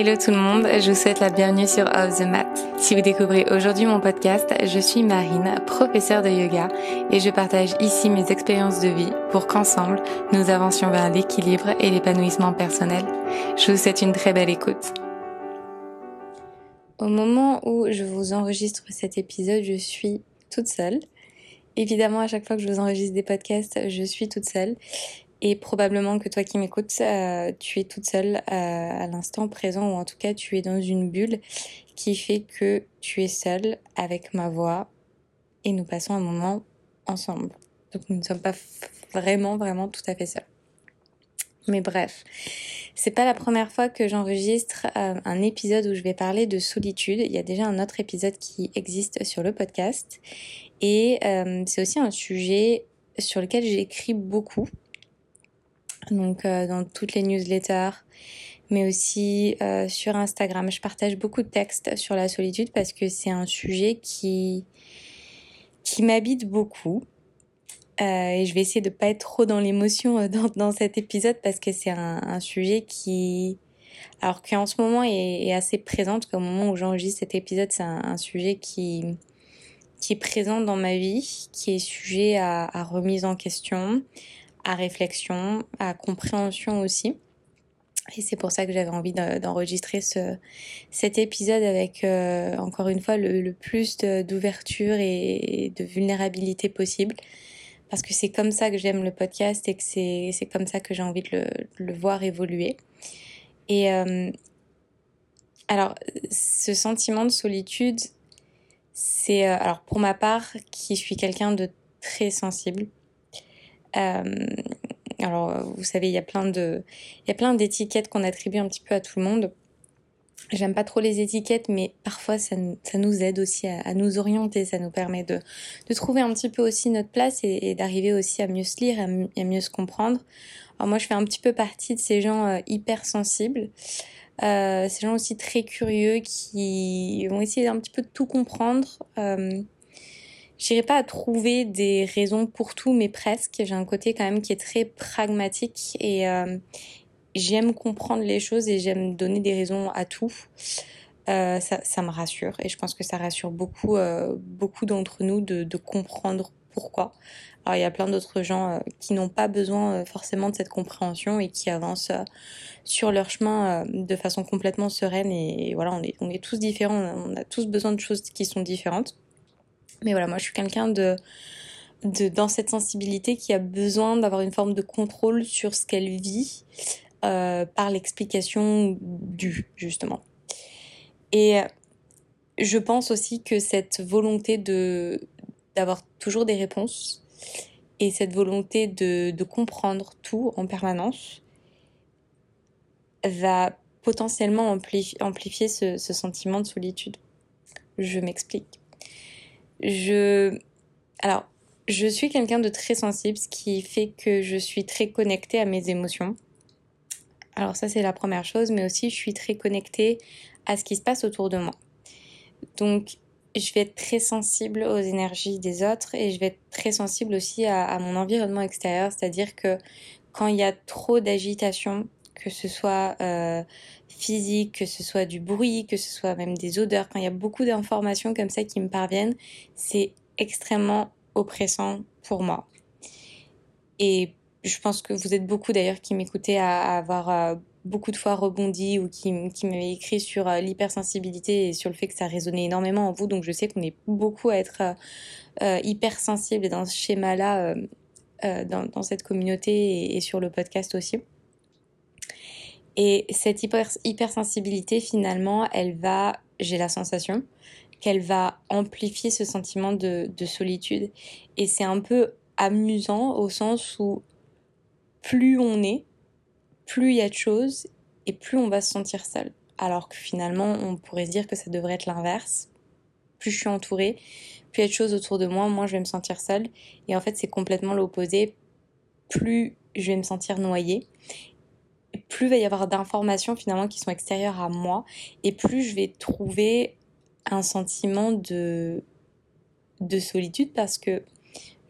Hello tout le monde, je vous souhaite la bienvenue sur Off the Mat. Si vous découvrez aujourd'hui mon podcast, je suis Marine, professeure de yoga, et je partage ici mes expériences de vie pour qu'ensemble, nous avancions vers l'équilibre et l'épanouissement personnel. Je vous souhaite une très belle écoute. Au moment où je vous enregistre cet épisode, je suis toute seule. Évidemment, à chaque fois que je vous enregistre des podcasts, je suis toute seule. Et probablement que toi qui m'écoutes, euh, tu es toute seule euh, à l'instant présent, ou en tout cas tu es dans une bulle qui fait que tu es seule avec ma voix et nous passons un moment ensemble. Donc nous ne sommes pas vraiment, vraiment tout à fait seuls. Mais bref, c'est pas la première fois que j'enregistre euh, un épisode où je vais parler de solitude. Il y a déjà un autre épisode qui existe sur le podcast. Et c'est aussi un sujet sur lequel j'écris beaucoup donc euh, dans toutes les newsletters, mais aussi euh, sur Instagram. Je partage beaucoup de textes sur la solitude parce que c'est un sujet qui, qui m'habite beaucoup. Euh, et je vais essayer de pas être trop dans l'émotion dans, dans, cet épisode parce que c'est un, sujet qui, alors qui en ce moment est, est assez présente, au moment où j'enregistre cet épisode, c'est un, sujet qui qui est présent dans ma vie, qui est sujet à remise en question, à réflexion, à compréhension aussi. Et c'est pour ça que j'avais envie d'enregistrer ce, cet épisode avec, euh, encore une fois, le, plus d'ouverture et de vulnérabilité possible. Parce que c'est comme ça que j'aime le podcast et que c'est comme ça que j'ai envie de le, le, voir évoluer. Et euh, alors, ce sentiment de solitude, c'est, euh, alors pour ma part, qui suis quelqu'un de très sensible, alors, vous savez, il y a plein de, il y a plein d'étiquettes qu'on attribue un petit peu à tout le monde. J'aime pas trop les étiquettes, mais parfois ça, ça nous aide aussi à, nous orienter, ça nous permet de, de trouver un petit peu aussi notre place et, d'arriver aussi à mieux se lire, à, à, mieux se comprendre. Alors moi, je fais un petit peu partie de ces gens euh, hyper sensibles, euh, ces gens aussi très curieux qui vont essayer un petit peu de tout comprendre. Euh, J'irai pas à trouver des raisons pour tout, mais presque. J'ai un côté quand même qui est très pragmatique et euh, j'aime comprendre les choses et j'aime donner des raisons à tout. Euh, ça, ça, me rassure et je pense que ça rassure beaucoup, euh, beaucoup d'entre nous de, de, comprendre pourquoi. Alors il y a plein d'autres gens qui n'ont pas besoin forcément de cette compréhension et qui avancent sur leur chemin de façon complètement sereine et voilà on est, on est tous différents, on a tous besoin de choses qui sont différentes. Mais voilà, moi je suis quelqu'un de, de dans cette sensibilité qui a besoin d'avoir une forme de contrôle sur ce qu'elle vit euh, par l'explication du justement. Et je pense aussi que cette volonté de d'avoir toujours des réponses et cette volonté de, de comprendre tout en permanence va potentiellement amplifier, ce sentiment de solitude. Je m'explique je, alors, je suis quelqu'un de très sensible, ce qui fait que je suis très connectée à mes émotions. Alors ça, c'est la première chose, mais aussi je suis très connectée à ce qui se passe autour de moi. Donc, je vais être très sensible aux énergies des autres et je vais être très sensible aussi à, mon environnement extérieur, c'est-à-dire que quand il y a trop d'agitation, que ce soit euh, physique, que ce soit du bruit, que ce soit même des odeurs, quand il y a beaucoup d'informations comme ça qui me parviennent, c'est extrêmement oppressant pour moi. Et je pense que vous êtes beaucoup d'ailleurs qui m'écoutez à, avoir euh, beaucoup de fois rebondi ou qui, qui écrit sur euh, l'hypersensibilité et sur le fait que ça résonnait énormément en vous. Donc je sais qu'on est beaucoup à être euh, hypersensible dans ce schéma-là, euh, dans, cette communauté et, sur le podcast aussi. Et cette hyper, hypersensibilité, finalement, elle va, j'ai la sensation, qu'elle va amplifier ce sentiment de, de solitude. Et c'est un peu amusant au sens où plus on est, plus il y a de choses et plus on va se sentir seul. Alors que finalement, on pourrait dire que ça devrait être l'inverse. Plus je suis entourée, plus il y a de choses autour de moi, moins je vais me sentir seule. Et en fait, c'est complètement l'opposé. Plus je vais me sentir noyée plus il va y avoir d'informations finalement qui sont extérieures à moi et plus je vais trouver un sentiment de, de solitude parce que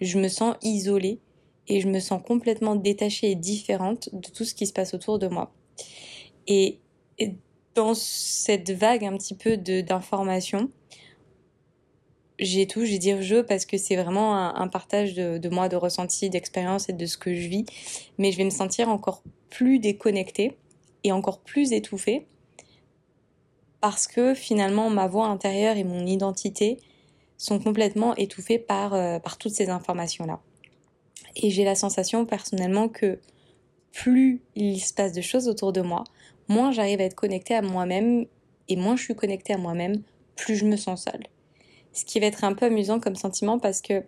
je me sens isolée et je me sens complètement détachée et différente de tout ce qui se passe autour de moi. Et, et dans cette vague un petit peu d'informations, j'ai tout, j'ai dire je parce que c'est vraiment un, partage de, moi, de ressenti, d'expérience et de ce que je vis. Mais je vais me sentir encore plus déconnectée et encore plus étouffée parce que finalement ma voix intérieure et mon identité sont complètement étouffées par, euh, par toutes ces informations-là. Et j'ai la sensation personnellement que plus il se passe de choses autour de moi, moins j'arrive à être connectée à moi-même et moins je suis connectée à moi-même, plus je me sens seule. Ce qui va être un peu amusant comme sentiment parce que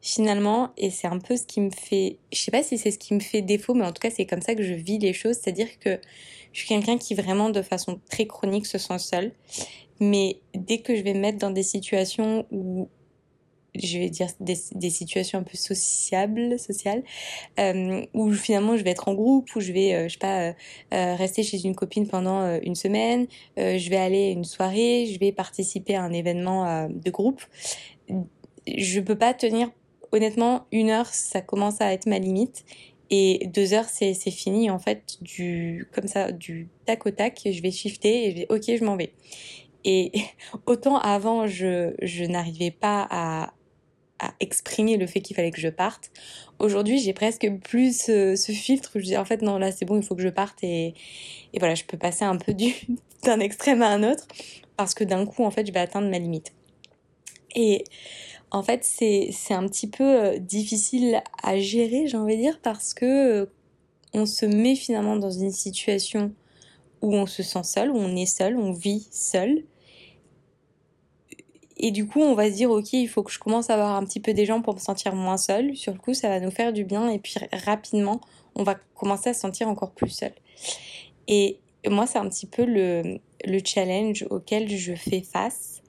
finalement, et c'est un peu ce qui me fait, je sais pas si c'est ce qui me fait défaut, mais en tout cas c'est comme ça que je vis les choses, c'est-à-dire que je suis quelqu'un qui vraiment de façon très chronique se sent seul, mais dès que je vais me mettre dans des situations où je vais dire des, des, situations un peu sociables, sociales, euh, où finalement je vais être en groupe, où je vais, euh, je sais pas, euh, rester chez une copine pendant une semaine, je vais aller à une soirée, je vais participer à un événement de groupe. Je peux pas tenir, honnêtement, une heure, ça commence à être ma limite. Et deux heures, c'est fini, en fait, du, comme ça, du tac au tac, je vais shifter et je vais, ok, je m'en vais. Et autant avant, je, je n'arrivais pas à, à exprimer le fait qu'il fallait que je parte. Aujourd'hui, j'ai presque plus ce, ce, filtre où je dis en fait non là c'est bon, il faut que je parte et, et voilà, je peux passer un peu d'un extrême à un autre parce que d'un coup en fait je vais atteindre ma limite. Et en fait c'est c'est un petit peu euh, difficile à gérer, j'ai envie de dire parce que euh, on se met finalement dans une situation où on se sent seul, où on est seul, on vit seul et du coup, on va se dire, ok, il faut que je commence à avoir un petit peu des gens pour me sentir moins seule. Sur le coup, ça va nous faire du bien. Et puis rapidement, on va commencer à se sentir encore plus seule. Et moi, c'est un petit peu le, le challenge auquel je fais face.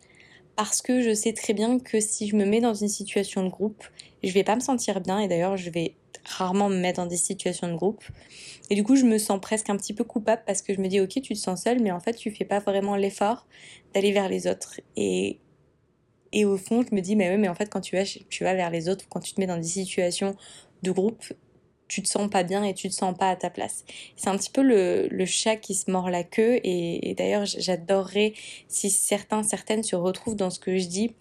Parce que je sais très bien que si je me mets dans une situation de groupe, je vais pas me sentir bien. Et d'ailleurs, je vais rarement me mettre dans des situations de groupe. Et du coup, je me sens presque un petit peu coupable parce que je me dis, ok, tu te sens seule, mais en fait, tu fais pas vraiment l'effort d'aller vers les autres. Et et au fond, je me dis, mais oui, mais en fait, quand tu vas, vers les autres, quand tu te mets dans des situations de groupe, tu te sens pas bien et tu te sens pas à ta place. C'est un petit peu le, chat qui se mord la queue et, d'ailleurs j'adorerais si certains, certaines se retrouvent dans ce que je dis,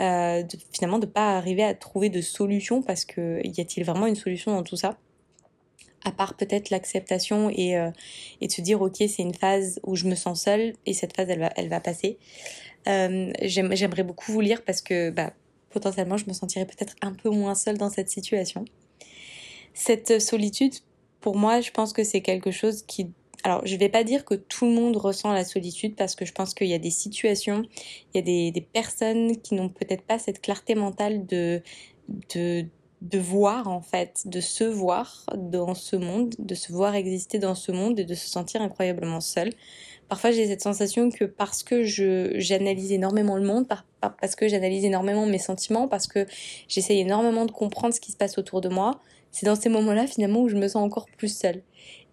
euh, de, finalement de pas arriver à trouver de solution parce que y a-t-il vraiment une solution dans tout ça? À part peut-être l'acceptation et, euh, de se dire ok c'est une phase où je me sens seule et cette phase elle va, elle va passer. Euh, J'aimerais beaucoup vous lire parce que bah, potentiellement je me sentirais peut-être un peu moins seule dans cette situation. Cette solitude, pour moi, je pense que c'est quelque chose qui... Alors, je vais pas dire que tout le monde ressent la solitude parce que je pense qu'il y a des situations, il y a des, personnes qui n'ont peut-être pas cette clarté mentale de, de, de voir en fait, de se voir dans ce monde, de se voir exister dans ce monde et de se sentir incroyablement seule. Parfois j'ai cette sensation que parce que j'analyse énormément le monde, par, parce que j'analyse énormément mes sentiments, parce que j'essaye énormément de comprendre ce qui se passe autour de moi, c'est dans ces moments-là finalement où je me sens encore plus seule.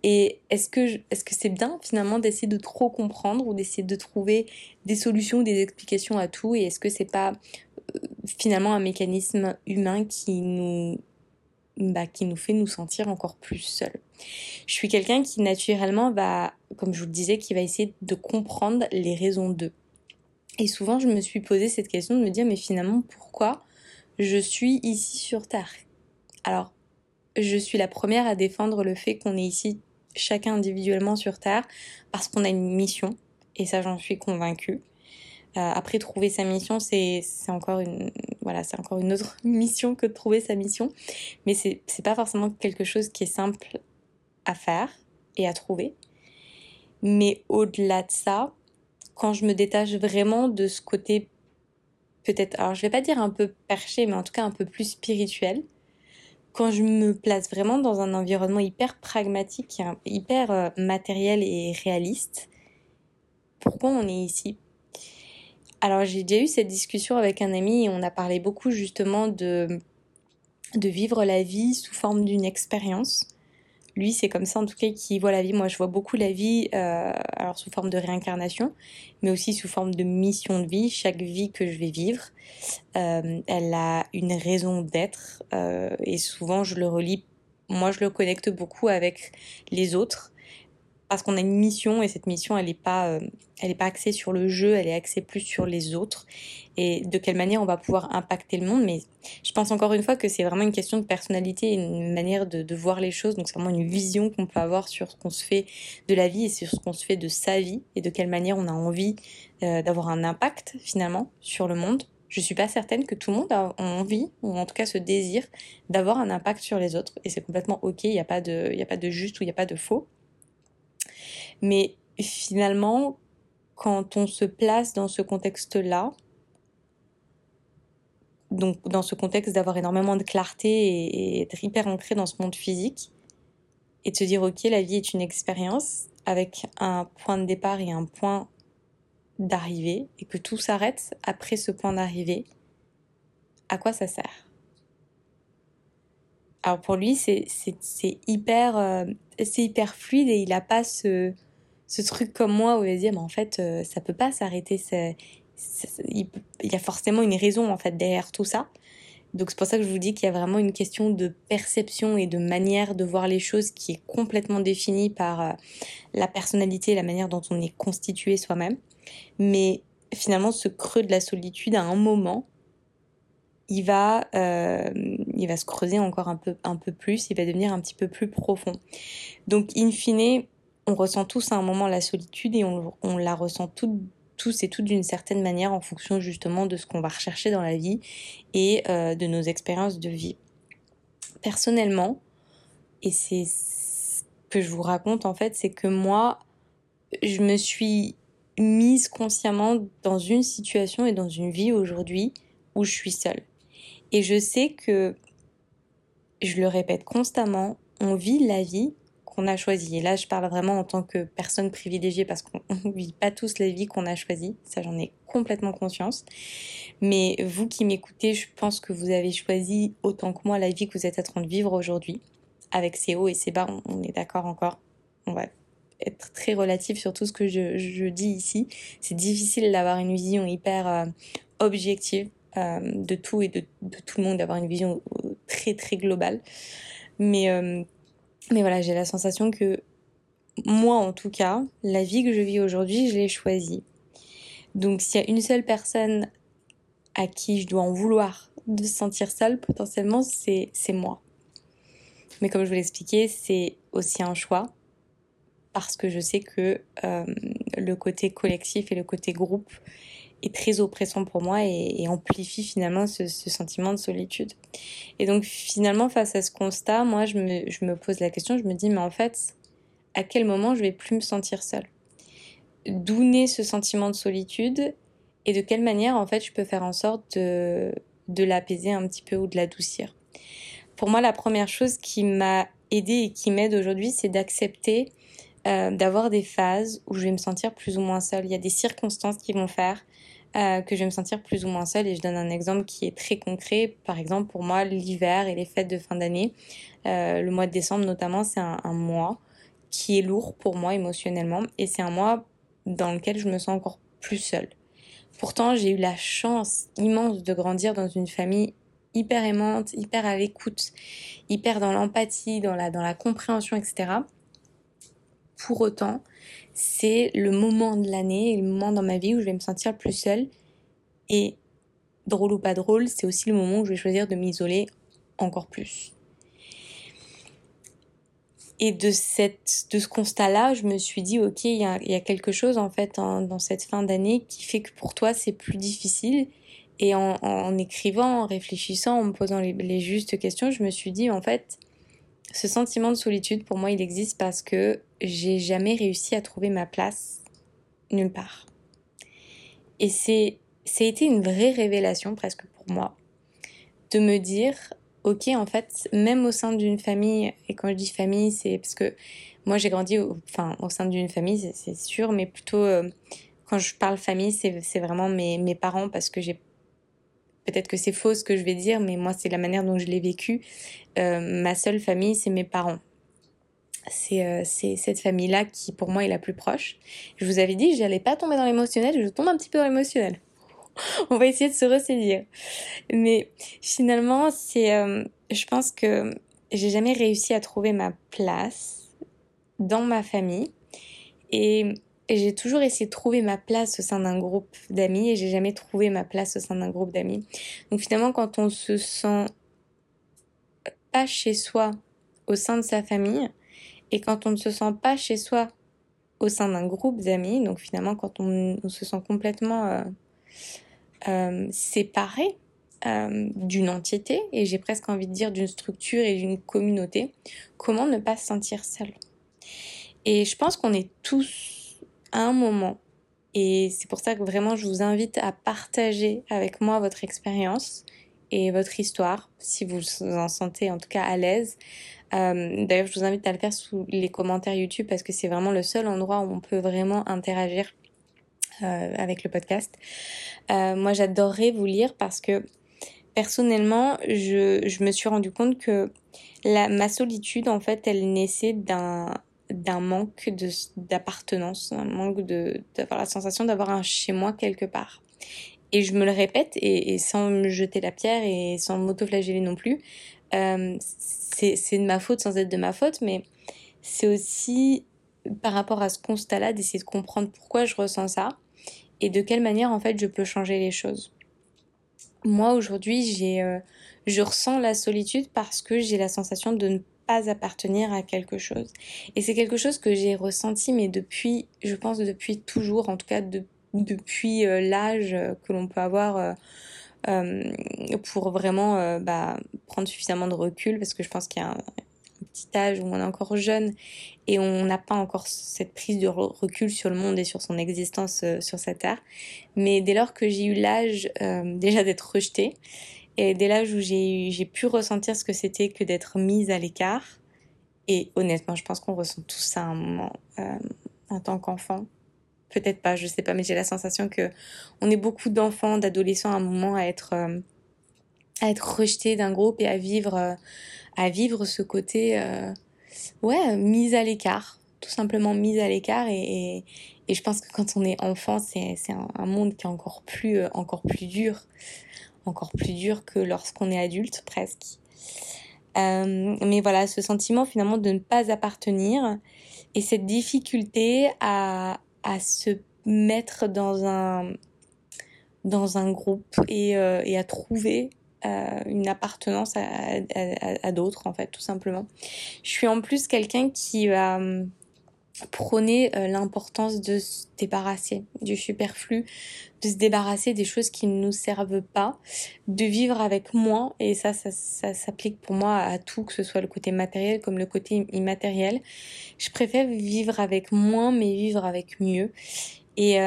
Et est-ce que c'est bien finalement d'essayer de trop comprendre ou d'essayer de trouver des solutions, des explications à tout? Et est-ce que c'est pas finalement un mécanisme humain qui nous bah, qui nous fait nous sentir encore plus seuls. Je suis quelqu'un qui naturellement va, comme je vous le disais, qui va essayer de comprendre les raisons d'eux. Et souvent, je me suis posé cette question de me dire, mais finalement, pourquoi je suis ici sur Terre? Alors, je suis la première à défendre le fait qu'on est ici chacun individuellement sur Terre parce qu'on a une mission, et ça j'en suis convaincue. Euh, après, trouver sa mission, c'est encore une voilà, c'est encore une autre mission que de trouver sa mission, mais c'est pas forcément quelque chose qui est simple à faire et à trouver. Mais au-delà de ça, quand je me détache vraiment de ce côté peut-être, alors je vais pas dire un peu perché, mais en tout cas un peu plus spirituel, quand je me place vraiment dans un environnement hyper pragmatique, hyper euh, matériel et réaliste, pourquoi on est ici? Alors j'ai déjà eu cette discussion avec un ami et on a parlé beaucoup justement de, de vivre la vie sous forme d'une expérience. Lui, c'est comme ça en tout cas qu'il voit la vie. Moi, je vois beaucoup la vie euh, alors sous forme de réincarnation, mais aussi sous forme de mission de vie. Chaque vie que je vais vivre, euh, elle a une raison d'être euh, et souvent je le relis. Moi, je le connecte beaucoup avec les autres parce qu'on a une mission et cette mission elle n'est pas euh, elle est pas axée sur le jeu elle est axée plus sur les autres et de quelle manière on va pouvoir impacter le monde mais je pense encore une fois que c'est vraiment une question de personnalité et une manière de, voir les choses donc c'est vraiment une vision qu'on peut avoir sur ce qu'on se fait de la vie et sur ce qu'on se fait de sa vie et de quelle manière on a envie euh, d'avoir un impact finalement sur le monde je suis pas certaine que tout le monde a envie, ou en tout cas ce désir, d'avoir un impact sur les autres. Et c'est complètement ok, il n'y a, a pas de juste ou il n'y a pas de faux. Mais finalement, quand on se place dans ce contexte-là, donc dans ce contexte d'avoir énormément de clarté et, d'être hyper ancré dans ce monde physique, et de se dire ok, la vie est une expérience avec un point de départ et un point d'arrivée, et que tout s'arrête après ce point d'arrivée, à quoi ça sert? Alors pour lui, c'est hyper, euh, c'est hyper fluide et il n'a pas ce, ce truc comme moi où il va dire mais en fait euh, ça peut pas s'arrêter il, y a forcément une raison en fait derrière tout ça. Donc c'est pour ça que je vous dis qu'il y a vraiment une question de perception et de manière de voir les choses qui est complètement définie par euh, la personnalité la manière dont on est constitué soi-même. Mais finalement ce creux de la solitude à un moment il va, euh, il va se creuser encore un peu, un peu plus, il va devenir un petit peu plus profond. Donc, in fine, on ressent tous à un moment la solitude et on, la ressent tous et toutes d'une certaine manière en fonction justement de ce qu'on va rechercher dans la vie et euh, de nos expériences de vie. Personnellement, et c'est ce que je vous raconte en fait, c'est que moi, je me suis mise consciemment dans une situation et dans une vie aujourd'hui où je suis seule. Et je sais que, je le répète constamment, on vit la vie qu'on a choisi. Et là, je parle vraiment en tant que personne privilégiée parce qu'on ne vit pas tous la vie qu'on a choisie. Ça, j'en ai complètement conscience. Mais vous qui m'écoutez, je pense que vous avez choisi autant que moi la vie que vous êtes en train de vivre aujourd'hui. Avec ses hauts et ses bas, on est d'accord encore. On va être très relatif sur tout ce que je, dis ici. C'est difficile d'avoir une vision hyper euh, objective de tout et de, tout le monde, d'avoir une vision euh, très très globale. Mais mais voilà, j'ai la sensation que moi en tout cas, la vie que je vis aujourd'hui, je l'ai choisie. Donc s'il y a une seule personne à qui je dois en vouloir de se sentir seule, potentiellement, c'est moi. Mais comme je vous l'expliquais, c'est aussi un choix parce que je sais que euh, le côté collectif et le côté groupe est très oppressant pour moi et, amplifie finalement ce, sentiment de solitude. Et donc finalement face à ce constat, moi je me, je me pose la question, je me dis mais en fait, à quel moment je vais plus me sentir seule? D'où naît ce sentiment de solitude et de quelle manière en fait je peux faire en sorte de, de l'apaiser un petit peu ou de l'adoucir? Pour moi, la première chose qui m'a aidé et qui m'aide aujourd'hui, c'est d'accepter euh, d'avoir des phases où je vais me sentir plus ou moins seule. Il y a des circonstances qui vont faire euh, que je vais me sentir plus ou moins seule. Et je donne un exemple qui est très concret. Par exemple, pour moi, l'hiver et les fêtes de fin d'année, euh, le mois de décembre notamment, c'est un, mois qui est lourd pour moi émotionnellement. Et c'est un mois dans lequel je me sens encore plus seule. Pourtant, j'ai eu la chance immense de grandir dans une famille hyper aimante, hyper à l'écoute, hyper dans l'empathie, dans la, dans la compréhension, etc. Pour autant, c'est le moment de l'année, le moment dans ma vie où je vais me sentir plus seule. Et drôle ou pas drôle, c'est aussi le moment où je vais choisir de m'isoler encore plus. Et de, cette, de ce constat-là, je me suis dit, ok, il y a, quelque chose en fait dans cette fin d'année qui fait que pour toi c'est plus difficile. Et en, écrivant, en réfléchissant, en me posant les justes questions, je me suis dit, en fait, ce sentiment de solitude, pour moi, il existe parce que j'ai jamais réussi à trouver ma place nulle part. Et c'est, a été une vraie révélation presque pour moi de me dire, ok, en fait, même au sein d'une famille, et quand je dis famille, c'est parce que moi j'ai grandi au, enfin, au sein d'une famille, c'est sûr, mais plutôt euh, quand je parle famille, c'est vraiment mes, mes parents parce que j'ai peut-être que c'est faux ce que je vais dire, mais moi c'est la manière dont je l'ai vécu. Euh, ma seule famille, c'est mes parents. Euh, c'est cette famille-là qui pour moi est la plus proche. Je vous avais dit que j'allais pas tomber dans l'émotionnel, je tombe un petit peu dans l'émotionnel. On va essayer de se ressaisir. Mais finalement, c'est, euh, je pense que j'ai jamais réussi à trouver ma place dans ma famille Et, j'ai toujours essayé de trouver ma place au sein d'un groupe d'amis et j'ai jamais trouvé ma place au sein d'un groupe d'amis. Donc finalement, quand on se sent pas chez soi au sein de sa famille et quand on ne se sent pas chez soi au sein d'un groupe d'amis, donc finalement quand on, se sent complètement euh, euh, séparé euh, d'une entité et j'ai presque envie de dire d'une structure et d'une communauté, comment ne pas se sentir seul? Et je pense qu'on est tous à un moment et c'est pour ça que vraiment je vous invite à partager avec moi votre expérience et votre histoire, si vous vous en sentez en tout cas à l'aise. Euh, d'ailleurs, je vous invite à le faire sous les commentaires YouTube parce que c'est vraiment le seul endroit où on peut vraiment interagir euh, avec le podcast. Euh, moi, j'adorerais vous lire parce que personnellement, je, je me suis rendu compte que la, ma solitude, en fait, elle naissait d'un d'un manque d'appartenance, un manque d'avoir la sensation d'avoir un chez moi quelque part. Et je me le répète, et, sans me jeter la pierre et sans m'autoflageller non plus, euh, c'est de ma faute sans être de ma faute, mais c'est aussi par rapport à ce constat-là d'essayer de comprendre pourquoi je ressens ça et de quelle manière en fait je peux changer les choses. Moi aujourd'hui, j'ai euh, je ressens la solitude parce que j'ai la sensation de ne pas appartenir à quelque chose. Et c'est quelque chose que j'ai ressenti mais depuis je pense depuis toujours en tout cas de, depuis euh, l'âge que l'on peut avoir euh, pour vraiment bah, prendre suffisamment de recul parce que je pense qu'il y a un, petit âge où on est encore jeune et on n'a pas encore cette prise de recul sur le monde et sur son existence euh, sur cette terre. Mais dès lors que j'ai eu l'âge euh, déjà d'être rejetée et dès l'âge où j'ai pu ressentir ce que c'était que d'être mise à l'écart, et honnêtement, je pense qu'on ressent tout ça un moment euh, en tant qu'enfant. Peut-être pas, je sais pas, mais j'ai la sensation que on est beaucoup d'enfants, d'adolescents à un moment à être à être rejeté d'un groupe et à vivre à vivre ce côté, euh, ouais, mise à l'écart, tout simplement mise à l'écart. Et, je pense que quand on est enfant, c'est un, un, monde qui est encore plus, euh, encore plus dur, encore plus dur que lorsqu'on est adulte presque. Euh, mais voilà, ce sentiment finalement de ne pas appartenir et cette difficulté à, à se mettre dans un dans un groupe et, euh, et à trouver euh, une appartenance à, d'autres, en fait, tout simplement. Je suis en plus quelqu'un qui va prôner euh, l'importance de se débarrasser du superflu, de se débarrasser des choses qui ne nous servent pas, de vivre avec moins, et ça, ça, ça s'applique pour moi à tout, que ce soit le côté matériel comme le côté immatériel. Je préfère vivre avec moins, mais vivre avec mieux. Et,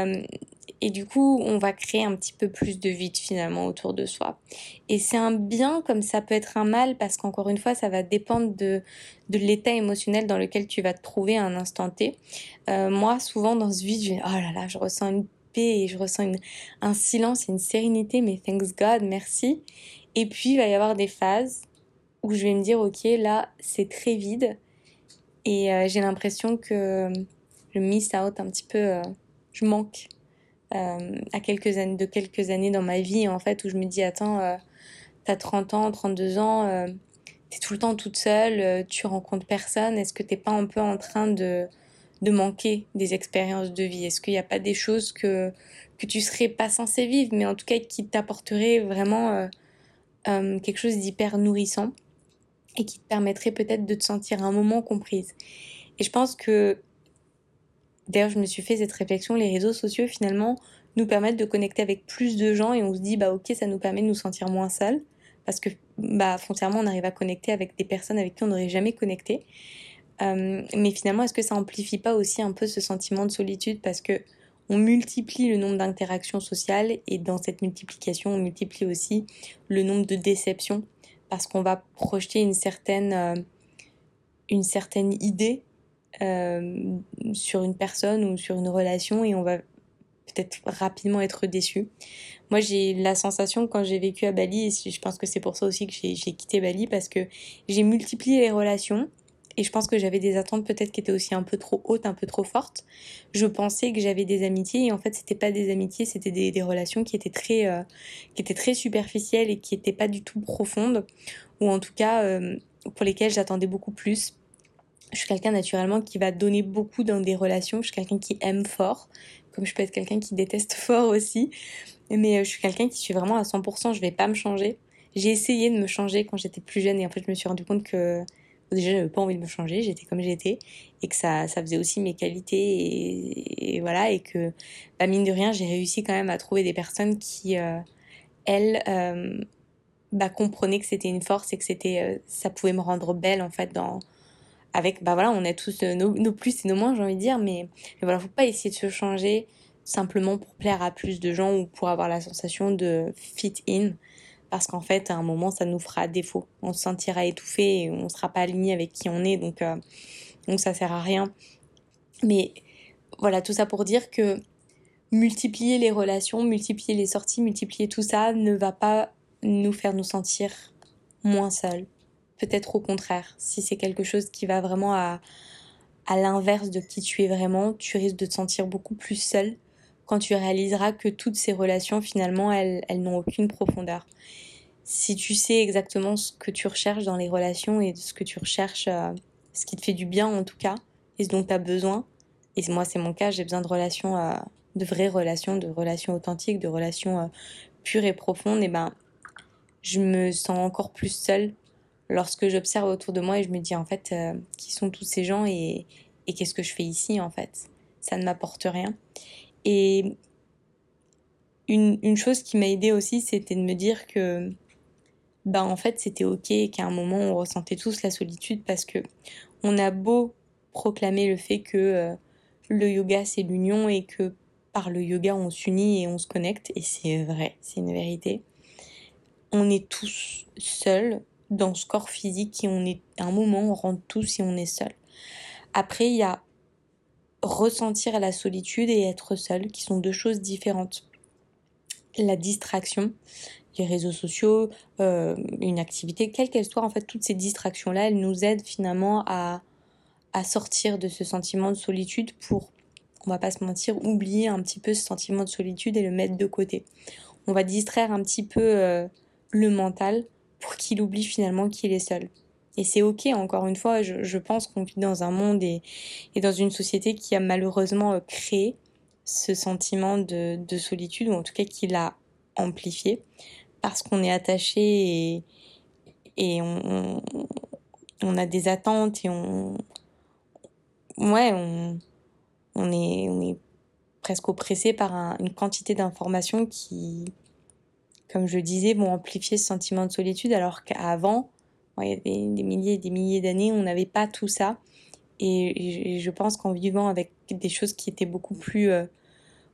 et du coup, on va créer un petit peu plus de vide finalement autour de soi. Et c'est un bien comme ça peut être un mal parce qu'encore une fois, ça va dépendre de, de l'état émotionnel dans lequel tu vas te trouver à un instant T. Euh, moi, souvent dans ce vide, je oh là là, je ressens une paix et je ressens un silence et une sérénité, mais thanks God, merci. Et puis, il va y avoir des phases où je vais me dire, ok, là, c'est très vide. Et euh, j'ai l'impression que je miss out un petit peu, euh, je manque euh, à quelques années, de quelques années dans ma vie, en fait, où je me dis, attends, euh, t'as 30 ans, 32 ans, euh, t'es tout le temps toute seule, euh, tu rencontres personne, est-ce que t'es pas un peu en train de, de manquer des expériences de vie? Est-ce qu'il n'y a pas des choses que, que tu serais pas censé vivre, mais en tout cas qui t'apporteraient vraiment quelque chose d'hyper nourrissant et qui te permettrait peut-être de te sentir un moment comprise? Et je pense que D'ailleurs, je me suis fait cette réflexion, les réseaux sociaux finalement nous permettent de connecter avec plus de gens et on se dit bah ok ça nous permet de nous sentir moins seuls parce que bah foncièrement on arrive à connecter avec des personnes avec qui on n'aurait jamais connecté. Euh, mais finalement est-ce que ça amplifie pas aussi un peu ce sentiment de solitude parce que on multiplie le nombre d'interactions sociales et dans cette multiplication on multiplie aussi le nombre de déceptions parce qu'on va projeter une certaine euh, idée sur une personne ou sur une relation et on va peut-être rapidement être déçu. Moi, j'ai la sensation quand j'ai vécu à Bali, et je pense que c'est pour ça aussi que j'ai quitté Bali, parce que j'ai multiplié les relations, et je pense que j'avais des attentes peut-être qui étaient aussi un peu trop hautes, un peu trop fortes. Je pensais que j'avais des amitiés, et en fait, c'était pas des amitiés, c'était des, relations qui étaient très, euh, qui étaient très superficielles et qui étaient pas du tout profondes, ou en tout cas, euh, pour lesquelles j'attendais beaucoup plus je suis quelqu'un naturellement qui va donner beaucoup dans des relations. Je suis quelqu'un qui aime fort, comme je peux être quelqu'un qui déteste fort aussi. Mais euh, je suis quelqu'un qui suis vraiment à 100%, je vais pas me changer. J'ai essayé de me changer quand j'étais plus jeune et en fait je me suis rendu compte que déjà j'avais pas envie de me changer, j'étais comme j'étais et que ça, ça faisait aussi mes qualités et, voilà et que bah, mine de rien j'ai réussi quand même à trouver des personnes qui euh, elles euh, bah, comprenaient que c'était une force et que c'était ça pouvait me rendre belle en fait dans avec, bah voilà, on a tous euh, nos, plus et nos moins, j'ai envie de dire, mais, mais voilà, faut pas essayer de se changer simplement pour plaire à plus de gens ou pour avoir la sensation de fit in, parce qu'en fait, à un moment, ça nous fera défaut. On se sentira étouffé et on sera pas aligné avec qui on est, donc, euh, donc ça sert à rien. Mais voilà, tout ça pour dire que multiplier les relations, multiplier les sorties, multiplier tout ça ne va pas nous faire nous sentir moins seuls, Peut-être au contraire, si c'est quelque chose qui va vraiment à, l'inverse de qui tu es vraiment, tu risques de te sentir beaucoup plus seul quand tu réaliseras que toutes ces relations, finalement, elles, elles n'ont aucune profondeur. Si tu sais exactement ce que tu recherches dans les relations et ce que tu recherches, euh, ce qui te fait du bien en tout cas, et ce dont tu as besoin, et moi c'est mon cas, j'ai besoin de relations, euh, de vraies relations, de relations authentiques, de relations euh, pures et profondes, et ben je me sens encore plus seule lorsque j'observe autour de moi et je me dis en fait euh, qui sont tous ces gens et, et qu'est-ce que je fais ici en fait? Ça ne m'apporte rien. Et une, chose qui m'a aidé aussi c'était de me dire que bah en fait c'était ok qu'à un moment on ressentait tous la solitude parce que on a beau proclamer le fait que euh, le yoga c'est l'union et que par le yoga on s'unit et on se connecte et c'est vrai c'est une vérité on est tous seuls dans ce corps physique et on est un moment on rentre tous et on est seul. Après il y a ressentir la solitude et être seul qui sont deux choses différentes. La distraction, les réseaux sociaux, euh, une activité, quelle qu'elle soit, en fait, toutes ces distractions-là, elles nous aident finalement à, à sortir de ce sentiment de solitude pour, on va pas se mentir, oublier un petit peu ce sentiment de solitude et le mettre de côté. On va distraire un petit peu euh, le mental pour qu'il oublie finalement qu'il est seul. Et c'est ok, encore une fois, je, pense qu'on vit dans un monde et, dans une société qui a malheureusement euh, créé ce sentiment de, de solitude, ou en tout cas qui l'a amplifié, parce qu'on est attaché et, on, a des attentes et on... Ouais, on, est, presque oppressé par un, une quantité d'informations qui, comme je disais, vont amplifier ce sentiment de solitude, alors qu'avant, il y avait des milliers et des milliers d'années, on n'avait pas tout ça. Et, je pense qu'en vivant avec des choses qui étaient beaucoup plus euh,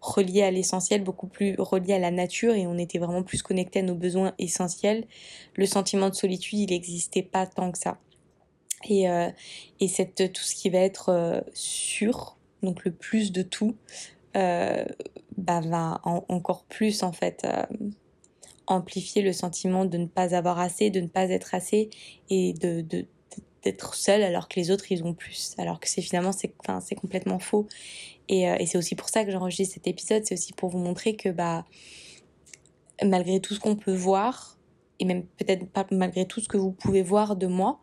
reliées à l'essentiel, beaucoup plus reliées à la nature, et on était vraiment plus connecté à nos besoins essentiels, le sentiment de solitude, il n'existait pas tant que ça. Et, euh, et cette, tout ce qui va être euh, sûr, donc le plus de tout, bah, va encore plus en fait amplifier le sentiment de ne pas avoir assez, de ne pas être assez et de, d'être seul alors que les autres ils ont plus. Alors que c'est finalement c'est c'est complètement faux. Et, euh, et c'est aussi pour ça que j'enregistre cet épisode. C'est aussi pour vous montrer que bah malgré tout ce qu'on peut voir et même peut-être pas malgré tout ce que vous pouvez voir de moi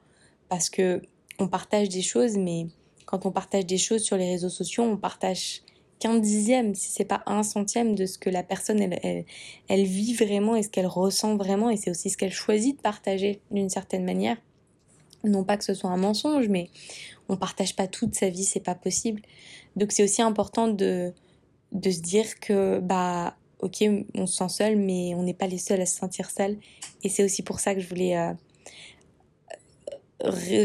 parce que on partage des choses mais quand on partage des choses sur les réseaux sociaux on partage qu'un dixième, si c'est pas un centième de ce que la personne elle, elle, vit vraiment et ce qu'elle ressent vraiment et c'est aussi ce qu'elle choisit de partager d'une certaine manière. Non pas que ce soit un mensonge, mais on partage pas toute sa vie, c'est pas possible. Donc c'est aussi important de de se dire que bah ok on se sent seul, mais on n'est pas les seuls à se sentir seul et c'est aussi pour ça que je voulais euh,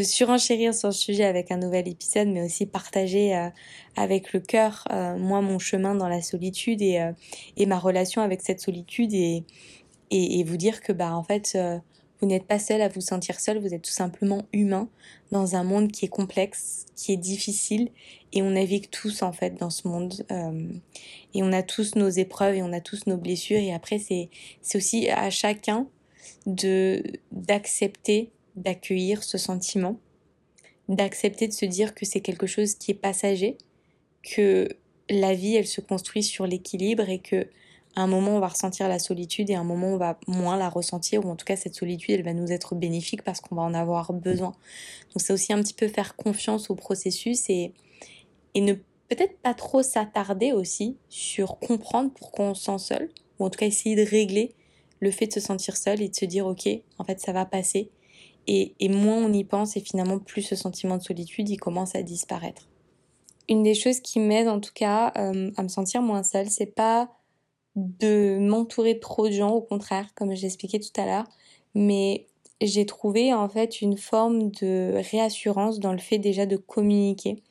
surenchérir sur le sujet avec un nouvel épisode, mais aussi partager euh, avec le cœur, euh, moi, mon chemin dans la solitude et, euh, et ma relation avec cette solitude et, et, vous dire que, bah, en fait, vous n'êtes pas seul à vous sentir seul, vous êtes tout simplement humain dans un monde qui est complexe, qui est difficile et on navigue tous, en fait, dans ce monde. et on a tous nos épreuves et on a tous nos blessures et après, c'est, c'est aussi à chacun de, d'accepter d'accueillir ce sentiment, d'accepter de se dire que c'est quelque chose qui est passager, que la vie elle se construit sur l'équilibre et que un moment on va ressentir la solitude et à un moment on va moins la ressentir ou en tout cas cette solitude elle va nous être bénéfique parce qu'on va en avoir besoin. Donc c'est aussi un petit peu faire confiance au processus et, et ne peut-être pas trop s'attarder aussi sur comprendre pourquoi on se sent seul ou en tout cas essayer de régler le fait de se sentir seul et de se dire ok en fait ça va passer et, moins on y pense et finalement plus ce sentiment de solitude il commence à disparaître. Une des choses qui m'aide en tout cas euh, à me sentir moins seule c'est pas de m'entourer trop de gens, au contraire, comme j'expliquais tout à l'heure, mais j'ai trouvé en fait une forme de réassurance dans le fait déjà de communiquer.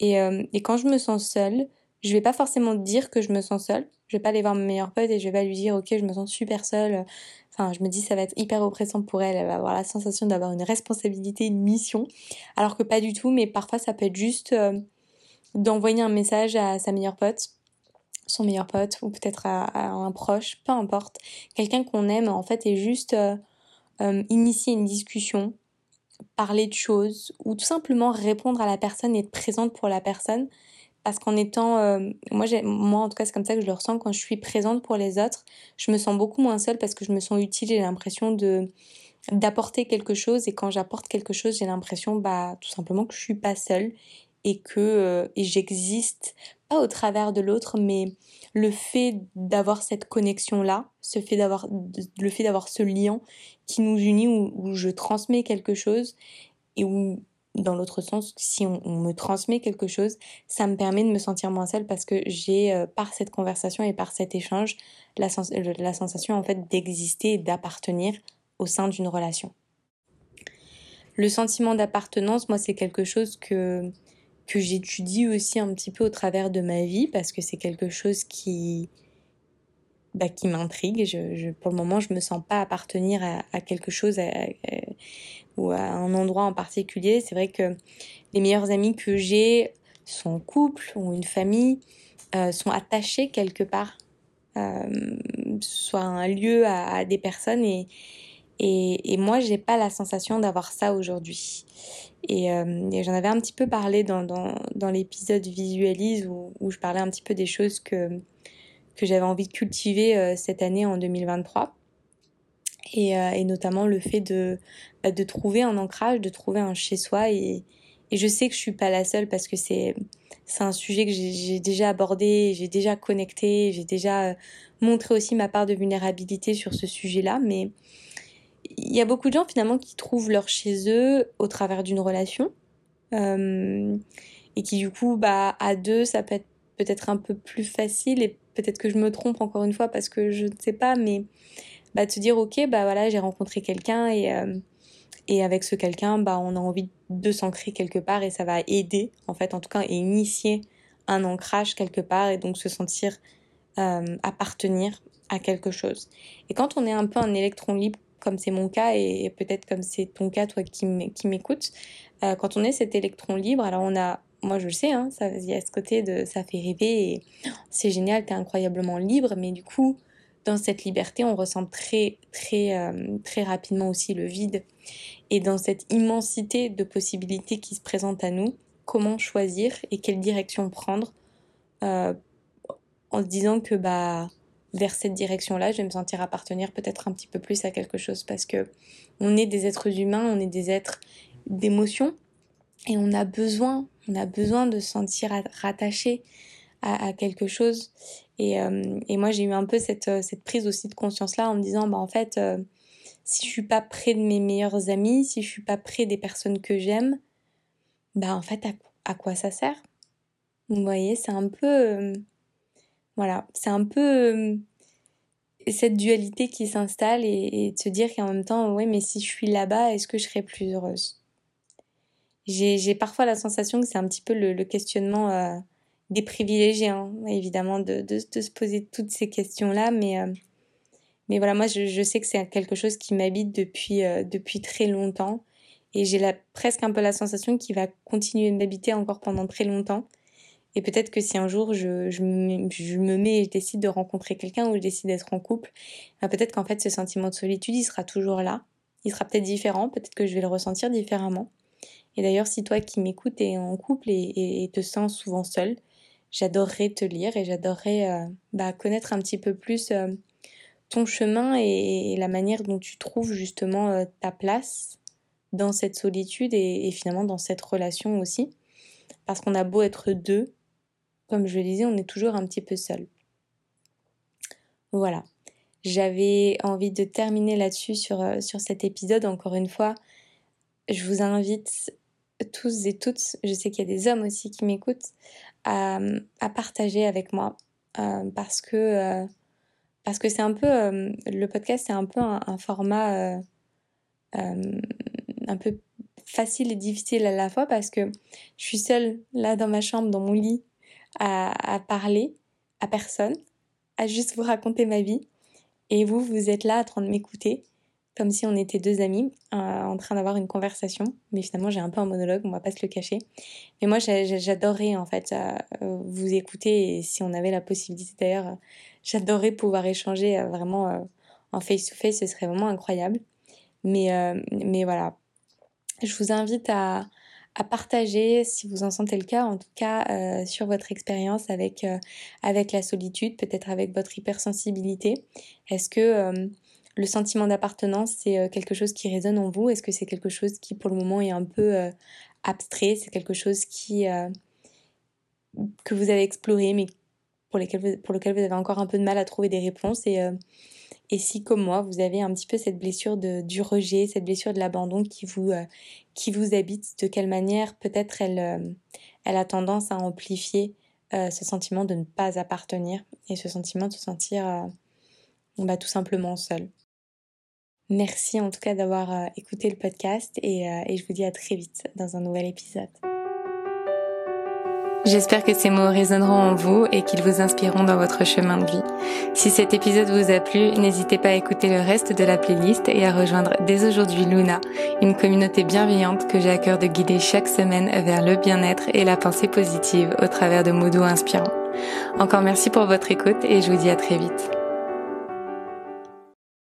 Et, euh, et quand je me sens seule, je vais pas forcément dire que je me sens seule. Je vais pas aller voir ma meilleure pote et je vais pas lui dire ok je me sens super seule. Je me dis ça va être hyper oppressant pour elle. Elle va avoir la sensation d'avoir une responsabilité, une mission. Alors que pas du tout. Mais parfois ça peut être juste euh, d'envoyer un message à sa meilleure pote son meilleur pote ou peut-être à, un proche, peu importe, quelqu'un qu'on aime en fait est juste euh, euh, initier une discussion, parler de choses ou tout simplement répondre à la personne et être présente pour la personne parce qu'en étant euh, moi moi en tout cas c'est comme ça que je le ressens. Quand je suis présente pour les autres, je me sens beaucoup moins seule parce que je me sens utile, j'ai l'impression de d'apporter quelque chose. Et quand j'apporte quelque chose, j'ai l'impression bah tout simplement que je suis pas seule et que et j'existe pas au travers de l'autre, mais le fait d'avoir cette connexion-là, ce fait d'avoir, le fait d'avoir ce lien qui nous unit, où, je transmets quelque chose, et où, dans l'autre sens, si on, me transmet quelque chose, ça me permet de me sentir moins seule parce que j'ai, euh, par cette conversation et par cet échange, la, la sensation en fait d'exister et d'appartenir au sein d'une relation. Le sentiment d'appartenance, moi, c'est quelque chose que que j'étudie aussi un petit peu au travers de ma vie parce que c'est quelque chose qui bah, qui m'intrigue. Pour le moment, je me sens pas appartenir à, quelque chose ou à un endroit en particulier. C'est vrai que les meilleurs amis que j'ai sont en couple, ont une famille, euh, sont attachés quelque part, euh, soit un lieu, à, des personnes et et, et moi, j'ai pas la sensation d'avoir ça aujourd'hui. Et, euh, j'en avais un petit peu parlé dans, l'épisode Visualise où, je parlais un petit peu des choses que, que j'avais envie de cultiver euh, cette année en 2023. Et, euh, et notamment le fait de, bah, de trouver un ancrage, de trouver un chez-soi. Et, et je sais que je suis pas la seule parce que c'est c'est un sujet que j'ai déjà abordé, j'ai déjà connecté, j'ai déjà montré aussi ma part de vulnérabilité sur ce sujet-là. Mais il y a beaucoup de gens finalement qui trouvent leur chez eux au travers d'une relation euh, et qui du coup bah à deux ça peut être peut-être un peu plus facile et peut-être que je me trompe encore une fois parce que je ne sais pas mais bah de se dire ok bah voilà j'ai rencontré quelqu'un et euh, et avec ce quelqu'un bah on a envie de s'ancrer quelque part et ça va aider en fait en tout cas et initier un ancrage quelque part et donc se sentir euh, appartenir à quelque chose. Et quand on est un peu un électron libre comme c'est mon cas et peut-être comme c'est ton cas, toi qui m'écoutes, euh, quand on est cet électron libre, alors on a, moi je le sais, hein, il y a ce côté de ça fait rêver et c'est génial, t'es incroyablement libre, mais du coup, dans cette liberté, on ressent très, très, euh, très rapidement aussi le vide. Et dans cette immensité de possibilités qui se présentent à nous, comment choisir et quelle direction prendre euh, en se disant que bah vers cette direction-là, je vais me sentir appartenir peut-être un petit peu plus à quelque chose parce que on est des êtres humains, on est des êtres d'émotion et on a besoin, on a besoin de se sentir rattaché à, quelque chose. Et, euh, et moi, j'ai eu un peu cette, euh, cette prise aussi de conscience-là en me disant, bah en fait, euh, si je suis pas près de mes meilleurs amis, si je suis pas près des personnes que j'aime, bah en fait, à, quoi ça sert? Vous voyez, c'est un peu voilà, c'est un peu cette dualité qui s'installe et, de se dire qu'en même temps, oui, mais si je suis là-bas, est-ce que je serai plus heureuse? J'ai parfois la sensation que c'est un petit peu le, questionnement euh, des privilégiés, hein, évidemment, de, de, se poser toutes ces questions-là, mais, euh, voilà, moi, je, sais que c'est quelque chose qui m'habite depuis, depuis très longtemps et j'ai presque un peu la sensation qu'il va continuer m'habiter encore pendant très longtemps. Et peut-être que si un jour je, me, mets et je décide de rencontrer quelqu'un ou je décide d'être en couple, ben peut-être qu'en fait ce sentiment de solitude, il sera toujours là. Il sera peut-être différent, peut-être que je vais le ressentir différemment. Et d'ailleurs, si toi qui m'écoutes es en couple et, te sens souvent seul, j'adorerais te lire et j'adorerais bah, connaître un petit peu plus ton chemin et, la manière dont tu trouves justement ta place dans cette solitude et, finalement dans cette relation aussi. Parce qu'on a beau être deux, comme je le disais, on est toujours un petit peu seul. Voilà. J'avais envie de terminer là-dessus sur, euh, sur cet épisode. Encore une fois, je vous invite tous et toutes, je sais qu'il y a des hommes aussi qui m'écoutent, à, partager avec moi. Euh, parce que euh, parce que c'est un peu le podcast c'est un peu un, format un peu facile et difficile à la fois parce que je suis seule là dans ma chambre dans mon lit à, à parler à personne à juste vous raconter ma vie et vous, vous êtes là en train de m'écouter, comme si on était deux amis euh, en train d'avoir une conversation. Mais finalement, j'ai un peu un monologue, on va pas se le cacher. Mais moi, j'adorerais en fait euh, vous écouter. Et si on avait la possibilité d'ailleurs, j'adorerais pouvoir échanger euh, vraiment en face-to-face, ce serait vraiment incroyable. Mais, mais voilà, je vous invite à, partager si vous en sentez le cas, en tout cas euh, sur votre expérience avec, euh, avec la solitude, peut-être avec votre hypersensibilité. Est-ce que euh, le sentiment d'appartenance, c'est quelque chose qui résonne en vous? Est-ce que c'est quelque chose qui pour le moment est un peu abstrait? C'est quelque chose qui, que vous avez exploré mais pour, lequel vous avez encore un peu de mal à trouver des réponses? Et si, comme moi, vous avez un petit peu cette blessure du rejet, cette blessure de l'abandon qui vous, euh, habite, de quelle manière peut-être elle, euh, a tendance à amplifier euh, ce sentiment de ne pas appartenir et ce sentiment de se sentir bah, tout simplement seul. Merci en tout cas d'avoir écouté le podcast et, et je vous dis à très vite dans un nouvel épisode. J'espère que ces mots résonneront en vous et qu'ils vous inspireront dans votre chemin de vie. Si cet épisode vous a plu, n'hésitez pas à écouter le reste de la playlist et à rejoindre dès aujourd'hui Luna, une communauté bienveillante que j'ai à cœur de guider chaque semaine vers le bien-être et la pensée positive au travers de mots doux inspirants. Encore merci pour votre écoute et je vous dis à très vite.